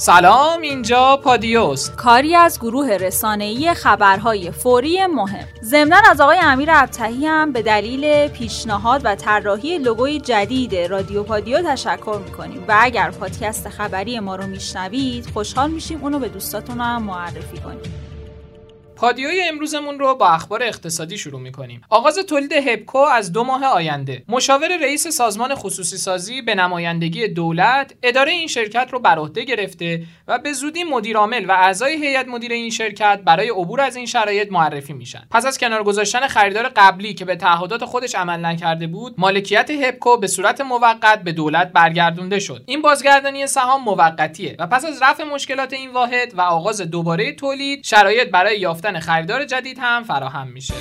سلام اینجا پادیوس. کاری از گروه رسانه‌ای خبرهای فوری مهم. ضمنا از آقای امیر ابتهی هم به دلیل پیشنهاد و طراحی لوگوی جدید رادیو پادیو تشکر می‌کنیم. و اگر پادکست خبری ما رو میشنوید خوشحال میشیم اونو به دوستاتون هم معرفی کنیم. پادیوی امروزمون رو با اخبار اقتصادی شروع می‌کنیم. آغاز تولید هپکو از دو ماه آینده. مشاور رئیس سازمان خصوصی سازی به نمایندگی دولت اداره این شرکت رو بر عهده گرفته و به زودی مدیرعامل و اعضای هیئت مدیره این شرکت برای عبور از این شرایط معرفی میشن. پس از کنار گذاشتن خریدار قبلی که به تعهدات خودش عمل نکرده بود مالکیت هپکو به صورت موقت به دولت برگردونده شد. این بازگردانی سهام موقتیه و پس از رفع مشکلات این واحد و آغاز دوباره تولید شرایط برای یافتن خریدار جدید هم فراهم میشه.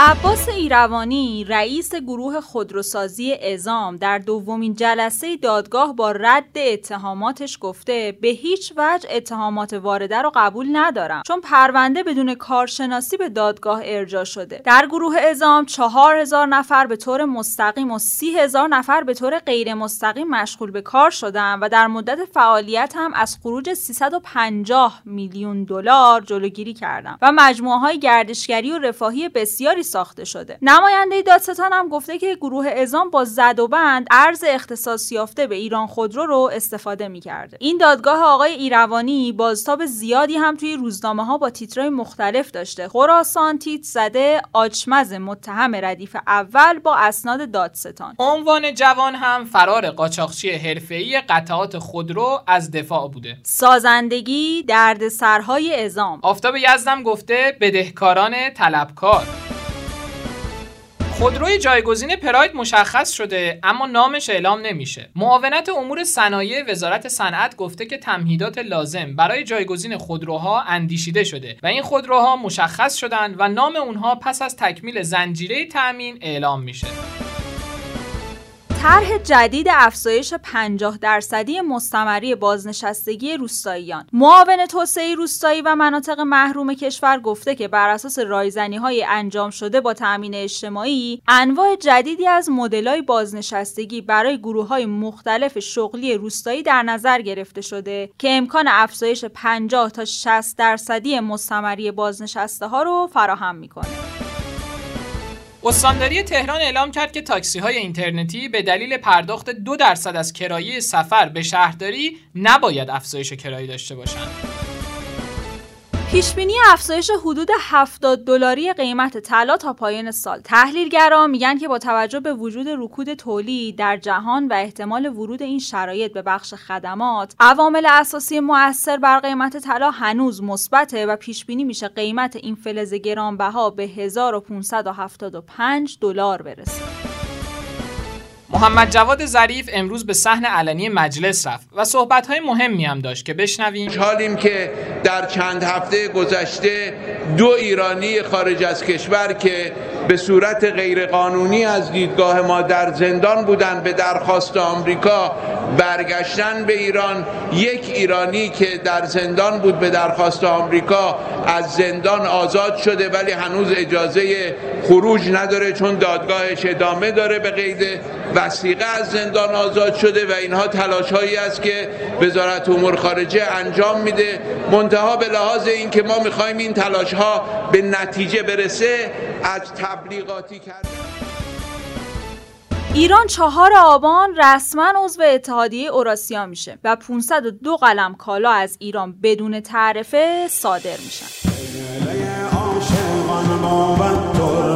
عباس ایروانی رئیس گروه خودروسازی ازام در دومین جلسه دادگاه با رد اتهاماتش گفته به هیچ وجه اتهامات وارده رو قبول ندارم چون پرونده بدون کارشناسی به دادگاه ارجا شده. در گروه ازام چهار هزار نفر به طور مستقیم و سی هزار نفر به طور غیر مستقیم مشغول به کار شدن و در مدت فعالیت هم از خروج 350 میلیون دلار جلوگیری کردم و مجموعه های گردشگری و رفاهی بسیاری ساخته شده. نماینده دادستان هم گفته که گروه ازام با زد و بند ارز اختصاص یافته به ایران خودرو رو استفاده می‌کرده. این دادگاه آقای ایروانی بازتاب زیادی هم توی روزنامه ها با تیترهای مختلف داشته. خراسان تیت زده آچمز متهم ردیف اول با اسناد دادستان. عنوان جوان هم فرار قاچاقچی حرفه‌ای قطعات خودرو از دفاع بوده. سازندگی دردسرهای ازام آفتاب یزدم گفته بدهکاران طلبکار. خودروی جایگزین پراید مشخص شده اما نامش اعلام نمیشه. معاونت امور صنایع وزارت صنعت گفته که تمهیدات لازم برای جایگزین خودروها اندیشیده شده و این خودروها مشخص شدند و نام اونها پس از تکمیل زنجیره تأمین اعلام میشه. طرح جدید افزایش 50 درصدی مستمری بازنشستگی روستاییان. معاون توسعه روستایی و مناطق محروم کشور گفته که بر اساس رایزنی های انجام شده با تامین اجتماعی انواع جدیدی از های بازنشستگی برای گروه های مختلف شغلی روستایی در نظر گرفته شده که امکان افزایش 50 تا 60 درصدی مستمری بازنشسته ها رو فراهم می‌کنه. استانداری تهران اعلام کرد که تاکسی های اینترنتی به دلیل پرداخت دو درصد از کرایه سفر به شهرداری نباید افزایش کرایه داشته باشند. پیشبینی افزایش حدود 70 دلاری قیمت طلا تا پایان سال. تحلیلگران میگن که با توجه به وجود رکود تولید در جهان و احتمال ورود این شرایط به بخش خدمات عوامل اساسی مؤثر بر قیمت طلا هنوز مثبته و پیش بینی میشه قیمت این فلز گرانبها به 1575 دلار برسه. محمد جواد ظریف امروز به صحن علنی مجلس رفت و صحبت‌های مهمی هم داشت که بشنویم. حالیم که در چند هفته گذشته دو ایرانی خارج از کشور که به صورت غیرقانونی از دیدگاه ما در زندان بودند به درخواست آمریکا برگشتن به ایران. یک ایرانی که در زندان بود به درخواست آمریکا از زندان آزاد شده ولی هنوز اجازه خروج نداره چون دادگاهش ادامه داره به قید وسیقه از زندان آزاد شده و اینها تلاش هایی است که وزارت امور خارجه انجام میده. منتها به لحاظ اینکه ما می‌خوایم این تلاش ها به نتیجه برسه از تبلیغاتی کردن. ایران چهار آبان رسما عضو اتحادیه اوراسیا میشه و 502 قلم کالا از ایران بدون تعرفه صادر میشن.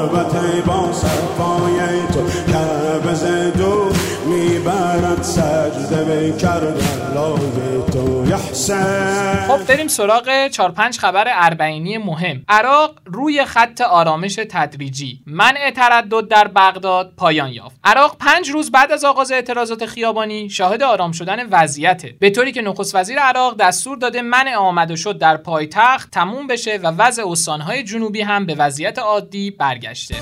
قربت با صفای تو کربز دو خب بریم سراغ 4 5 خبر اربعینی مهم. عراق روی خط آرامش تدریجی. منع تردد در بغداد پایان یافت. عراق پنج روز بعد از آغاز اعتراضات خیابانی شاهد آرام شدن وضعیته. به طوری که نخست وزیر عراق دستور داده منع آمد و شد در پایتخت تموم بشه و وضع استانهای جنوبی هم به وضعیت عادی برگشته.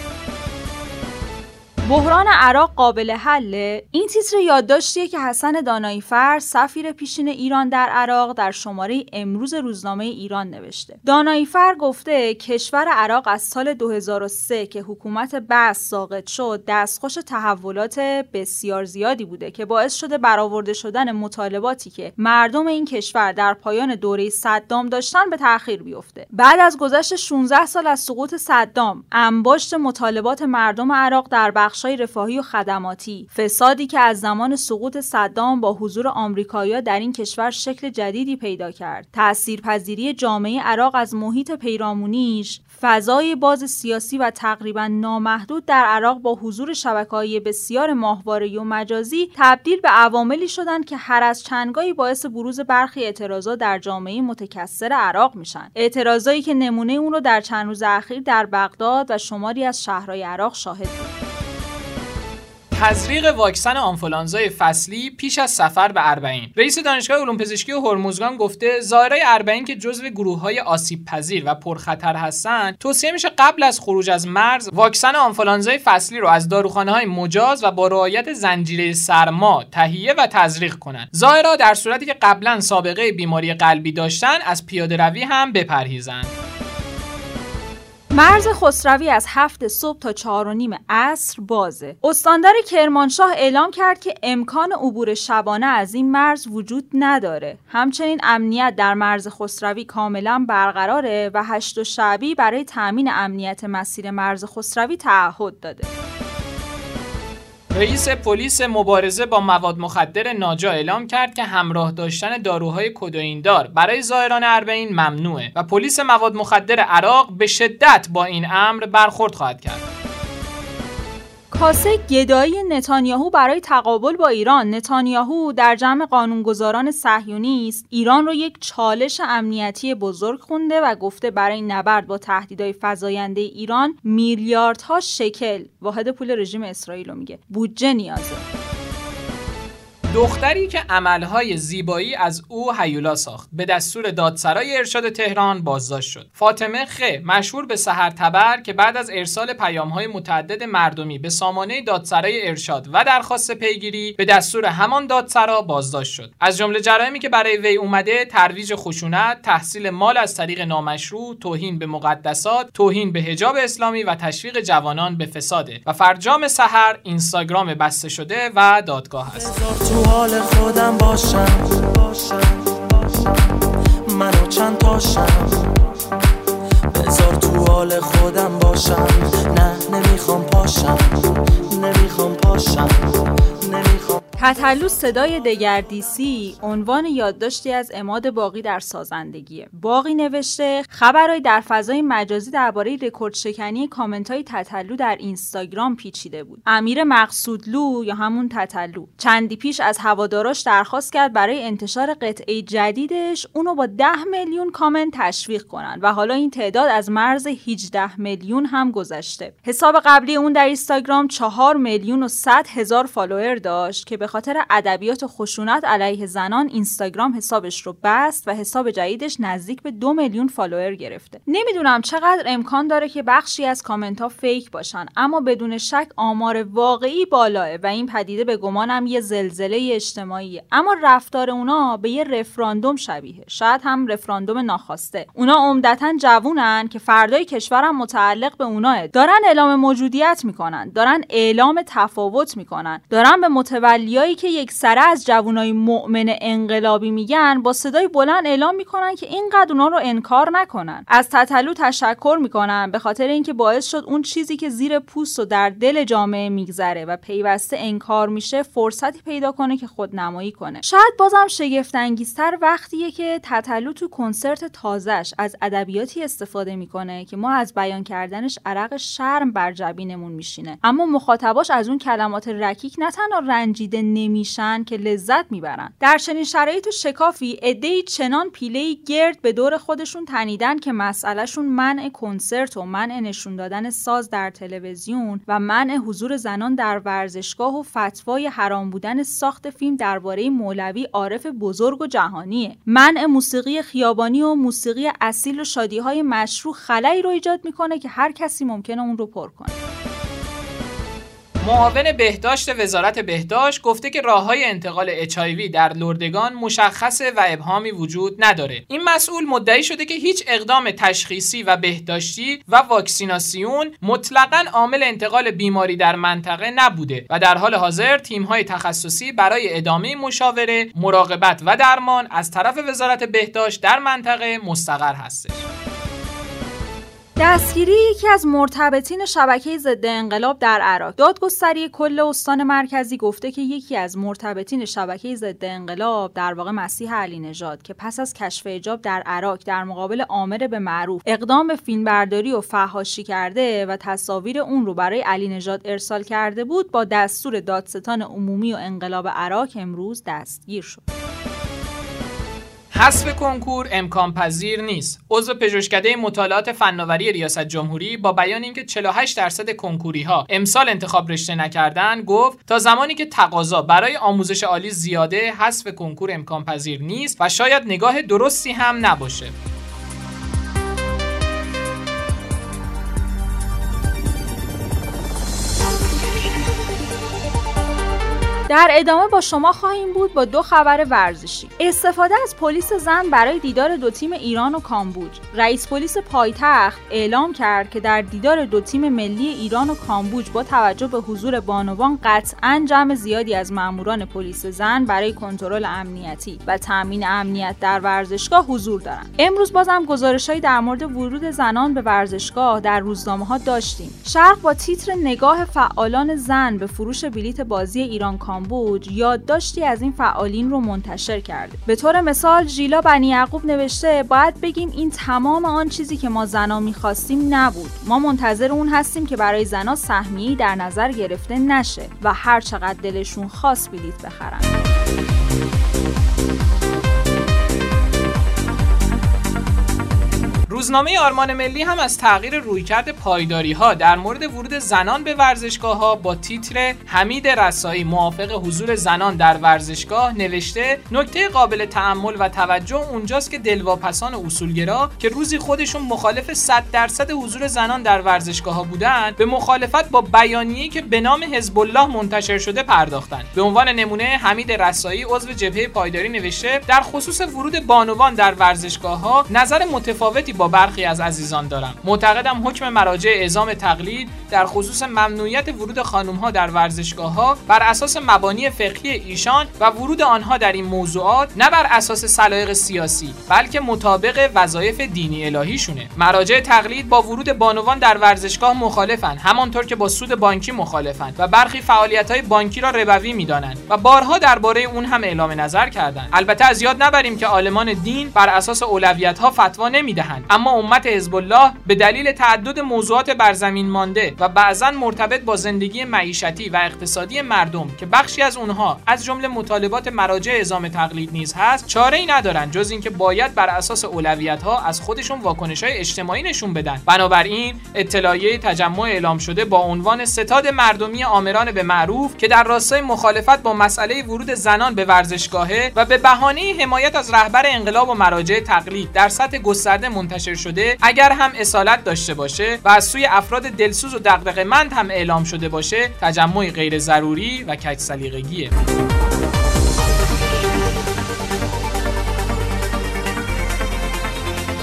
بحران عراق قابل حله این تیتر یادداشتیه که حسن دانایی فر سفیر پیشین ایران در عراق در شماره امروز روزنامه ایران نوشته. دانایی فر گفته کشور عراق از سال 2003 که حکومت بس ساقط شد دستخوش تحولات بسیار زیادی بوده که باعث شده برآورده شدن مطالباتی که مردم این کشور در پایان دوره صدام داشتن به تأخیر بیفته. بعد از گذشت 16 سال از سقوط صدام انباشت مطالبات مردم عراق در بخشای رفاهی و خدماتی. فسادی که از زمان سقوط صدام با حضور آمریکایی‌ها در این کشور شکل جدیدی پیدا کرد. تاثیرپذیری جامعه عراق از محیط پیرامونیش فضای باز سیاسی و تقریبا نامحدود در عراق با حضور شبکه‌های بسیار ماهواره‌ای و مجازی تبدیل به عواملی شدند که هر از چندگاهی باعث بروز برخی اعتراضات در جامعه متکثر عراق میشن. اعتراضایی که نمونه اون رو در چند روز اخیر در بغداد و شماری از شهرهای عراق شاهد بود تزریق واکسن آنفولانزای فصلی پیش از سفر به اربعین. رئیس دانشگاه علوم پزشکی هرمزگان گفته زائرای اربعین که جزو گروه های آسیب پذیر و پرخطر هستند توصیه میشه قبل از خروج از مرز واکسن آنفولانزای فصلی رو از داروخانه های مجاز و با رعایت زنجیره سرما تهیه و تزریق کنند. زائرا در صورتی که قبلا سابقه بیماری قلبی داشتن از پیاده روی هم بپرهیزند. مرز خسروی از هفت صبح تا چهار و نیم عصر بازه. استاندار کرمانشاه اعلام کرد که امکان عبور شبانه از این مرز وجود نداره. همچنین امنیت در مرز خسروی کاملا برقراره و هشت و شعبی برای تأمین امنیت مسیر مرز خسروی تعهد داده. رئیس پلیس مبارزه با مواد مخدر ناجا اعلام کرد که همراه داشتن داروهای کدوئیندار برای زائران اربعین ممنوعه و پلیس مواد مخدر عراق به شدت با این امر برخورد خواهد کرد. کاسه گدایی نتانیاهو برای تقابل با ایران. نتانیاهو در جمع قانونگذاران صهیونیست ایران رو یک چالش امنیتی بزرگ خونده و گفته برای نبرد با تهدیدهای فزاینده ایران میلیاردها شکل. واحد پول رژیم اسرائیل رو میگه. بودجه نیازه. دختری که عملهای زیبایی از او هیولا ساخت. به دستور دادسرای ارشاد تهران بازداشت شد. فاطمه خ. مشهور به سحر تبر که بعد از ارسال پیامهای متعدد مردمی به سامانه دادسرای ارشاد و درخواست پیگیری به دستور همان دادسرا بازداشت شد. از جمله جرایمی که برای وی اومده ترویج خشونت تحصیل مال از طریق نامشروع توهین به مقدسات توهین به حجاب اسلامی و تشویق جوانان به فساده. و فرجام سحر اینستاگرام بسته شده و دادگاه است. تو حال خودم باشم. منو چند تاشم. بذار تو حال خودم باشم. نه نمی‌خوام پاشم. نمی‌خوام پاشم. نمی‌خوام تتلو صدای دگردیسی عنوان یادداشتی از اماد باقی در سازندگیه. باقی نوشته خبرهای در فضای مجازی درباره رکورد شکنی کامنت های تتلو در اینستاگرام پیچیده بود. امیر مقصودلو یا همون تتلو. چندی پیش از هواداراش درخواست کرد برای انتشار قطعه جدیدش اونو با 10 میلیون کامنت تشویق کنن و حالا این تعداد از مرز 18 میلیون هم گذشته. حساب قبلی اون در اینستاگرام 4 میلیون و 100 هزار follower داشت که به خاطر ادبیات خشونت علیه زنان اینستاگرام حسابش رو بست و حساب جدیدش نزدیک به دو میلیون follower گرفته. نمی‌دونم چقدر امکان داره که بخشی از کامنت ها fake باشن اما بدون شک آمار واقعی بالاست و این پدیده به گمانم یه زلزله اجتماعیه. اما رفتار اونا به یه رفراندوم شبیه شاید هم رفراندوم ناخواسته. اونا عمدتا جوونن که فردای کشورم متعلق به اوناست دارن اعلام موجودیت می‌کنن دارن اعلام تفاوت می‌کنن دارن به متولی که یک سره از جوانای مؤمن انقلابی میگن با صدای بلند اعلام می‌کنن که اینقدر اونا رو انکار نکنن. از تتلو تشکر می‌کنن به خاطر اینکه باعث شد اون چیزی که زیر پوست و در دل جامعه میگذره و پیوسته انکار میشه فرصتی پیدا کنه که خود نمایی کنه. شاید بازم شگفت انگیزتر وقتیه که تتلو تو کنسرت تازش از ادبیاتی استفاده می‌کنه که ما از بیان کردنش عرق شرم بر جبینمون میشینه. اما مخاطباش از اون کلمات رکیک نه تنها رنجیده نمیشن که لذت می‌برن. در چنین شرایط و شکافی عدهای چنان پیله گرد به دور خودشون تنیدن که مسئلهشون منع کنسرت و منع نشون دادن ساز در تلویزیون و منع حضور زنان در ورزشگاه و فتوای حرام بودن ساخت فیلم درباره مولوی عارف بزرگ و جهانیه. منع موسیقی خیابانی و موسیقی اصیل و شادی های مشروع خلایی رو ایجاد می‌کنه که هر کسی ممکنه اون رو پر کنه. معاون بهداشت وزارت بهداشت گفته که راه های انتقال اچ در لردگان مشخصه و ابهامی وجود نداره. این مسئول مدعی شده که هیچ اقدام تشخیصی و بهداشتی و واکسیناسیون مطلقا عامل انتقال بیماری در منطقه نبوده و در حال حاضر تیم های تخصصی برای ادامه مشاوره مراقبت و درمان از طرف وزارت بهداشت در منطقه مستقر هستش. دستگیری یکی از مرتبطین شبکه ضد انقلاب در عراق. دادگستری کل استان مرکزی گفته که یکی از مرتبطین شبکه ضد انقلاب در واقع مسیح علی نژاد که پس از کشف اجاب در عراق در مقابل عامر به معروف اقدام به فیلمبرداری و فحاشی کرده و تصاویر اون رو برای علی نژاد ارسال کرده بود با دستور دادستان عمومی و انقلاب عراق امروز دستگیر شد. حذف کنکور امکان پذیر نیست. عضو پژوهشکده مطالعات فناوری ریاست جمهوری با بیان اینکه 48 درصد کنکوری ها امسال انتخاب رشته نکردن گفت تا زمانی که تقاضا برای آموزش عالی زیاده حذف کنکور امکان پذیر نیست و شاید نگاه درستی هم نباشه. در ادامه با شما خواهیم بود با دو خبر ورزشی. استفاده از پلیس زن برای دیدار دو تیم ایران و کامبوج. رئیس پلیس پایتخت اعلام کرد که در دیدار دو تیم ملی ایران و کامبوج با توجه به حضور بانوان قطعا جمع زیادی از ماموران پلیس زن برای کنترل امنیتی و تامین امنیت در ورزشگاه حضور دارند. امروز بازم گزارشهایی در مورد ورود زنان به ورزشگاه در روزنامه ها داشتیم. شرق با تیتر نگاه فعالان زن به فروش بلیت بازی ایران کامبوج کامبوج یادداشتی از این فعالین رو منتشر کرده به طور مثال ژیلا بنی یعقوب نوشته باید بگیم این تمام آن چیزی که ما زنا می‌خواستیم نبود. ما منتظر اون هستیم که برای زنا سهمیه در نظر گرفته نشه و هر چقدر دلشون خواست بلیت بخرن. روزنامه آرمان ملی هم از تغییر رویکرد پایداری ها در مورد ورود زنان به ورزشگاه ها با تیتر حمید رسایی موافق حضور زنان در ورزشگاه نوشته نکته قابل تعمل و توجه اونجاست که دلواپسان اصولگرا که روزی خودشون مخالف 100 درصد حضور زنان در ورزشگاه ها بودن به مخالفت با بیانیه‌ای که به نام حزب الله منتشر شده پرداختند. به عنوان نمونه حمید رسایی عضو جبهه پایداری نوشته در خصوص ورود بانوان در ورزشگاه ها نظر متفاوتی با برخی از عزیزان دارم. معتقدم حکم مراجع اعزام تقلید در خصوص ممنوعیت ورود خانم ها در ورزشگاه ها بر اساس مبانی فقهی ایشان و ورود آنها در این موضوعات نه بر اساس سلایق سیاسی بلکه مطابق وظایف دینی الهیشونه. مراجع تقلید با ورود بانوان در ورزشگاه مخالفن همانطور که با سود بانکی مخالفن و برخی فعالیت های بانکی را ربوی می‌دانند و بارها درباره اون هم اعلام نظر کردند. البته از یاد نبریم که عالمان دین بر اساس اولویت ها فتوا نمی‌دهند اما امت حزب الله به دلیل تعدد موضوعات بر زمین مانده و بعضا مرتبط با زندگی معیشتی و اقتصادی مردم که بخشی از اونها از جمله مطالبات مراجع اعزام تقلید نیز هست چاره ای ندارن جز اینکه باید بر اساس اولویت ها از خودشون واکنش های اجتماعی نشون بدن. بنابراین اطلاعیه تجمع اعلام شده با عنوان ستاد مردمی آمران به معروف که در راستای مخالفت با مسئله ورود زنان به ورزشگاهه و به بهانه حمایت از رهبر انقلاب و مراجع تقلید در سطح گسترده منتشر شده اگر هم اصالت داشته باشه و از سوی افراد دلسوز و دغدغه‌مند هم اعلام شده باشه تجمع غیر ضروری و کج سلیقگیه.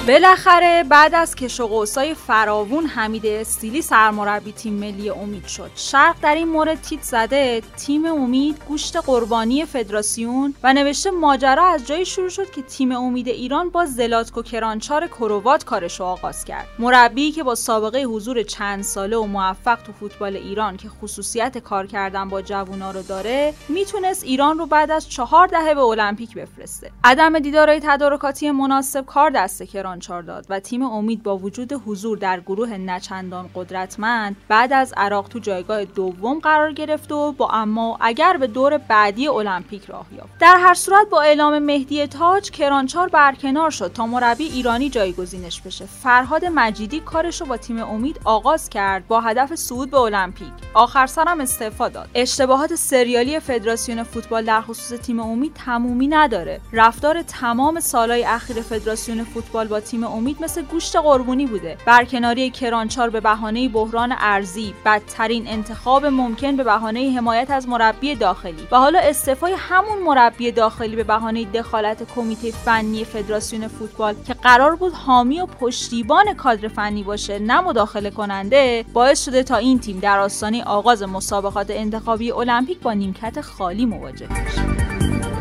بالاخره بعد از کش و فراوون حمید استیلی سرمربی تیم ملی امید شد. شرق در این مورد تیت زده تیم امید گوشت قربانی فدراسیون و نوشته ماجرا از جایی شروع شد که تیم امید ایران با زلاتکو کرانچار کروات کارش آغاز کرد. مربی که با سابقه حضور چند ساله و موفق تو فوتبال ایران که خصوصیت کار کردن با جوونا رو داره می‌تونست ایران رو بعد از چهار دهه به المپیک بفرسته. عدم دیدارهای تدارکاتی مناسب کار دست کران داد و تیم امید با وجود حضور در گروه نچندان قدرتمند بعد از عراق تو جایگاه دوم قرار گرفت و با اما اگر به دور بعدی المپیک راه یافت. در هر صورت با اعلام مهدی تاج کرانچار برکنار شد تا مربی ایرانی جایگزینش بشه. فرهاد مجیدی کارش رو با تیم امید آغاز کرد با هدف صعود به المپیک. آخر سرم استعفا داد. اشتباهات سریالی فدراسیون فوتبال در خصوص تیم امید تمومی نداره. رفتار تمام سالهای اخیر فدراسیون فوتبال با تیم امید مثل گوشت قربونی بوده. برکناری کرانچار به بهانه بحران ارزی بدترین انتخاب ممکن به بهانه حمایت از مربی داخلی. و حالا استعفای همون مربی داخلی به بهانه دخالت کمیته فنی فدراسیون فوتبال که قرار بود حامی و پشتیبان کادر فنی باشه نه مداخله کننده باعث شده تا این تیم در آستانه آغاز مسابقات انتخابی المپیک با نیمکت خالی مواجه بشه.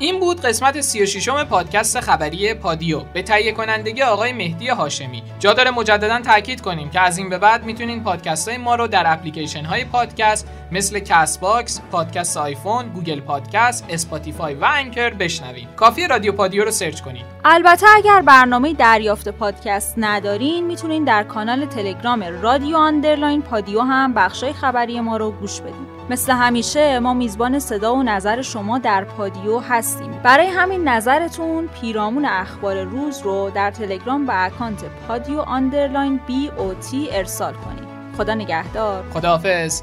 این بود قسمت 36 ام پادکست خبری پادیو به تهیه کنندگی آقای مهدی هاشمی جا داره مجددا تاکید کنیم که از این به بعد می‌تونین پادکست های ما رو در اپلیکیشن های پادکست مثل کست باکس، پادکست آیفون، گوگل پادکست، اسپاتیفای و انکر بشنوید. کافیه رادیو پادیو رو search کنید. البته اگر برنامه دریافت پادکست ندارین می‌تونین در کانال تلگرام رادیو underline پادیو هم بخشای خبری ما رو گوش بدین. مثل همیشه ما میزبان صدا و نظر شما در پادیو هستیم. برای همین نظرتون پیرامون اخبار روز رو در تلگرام به اکانت پادیو underline bot ارسال کنید. خدا نگهدار. خداحافظ.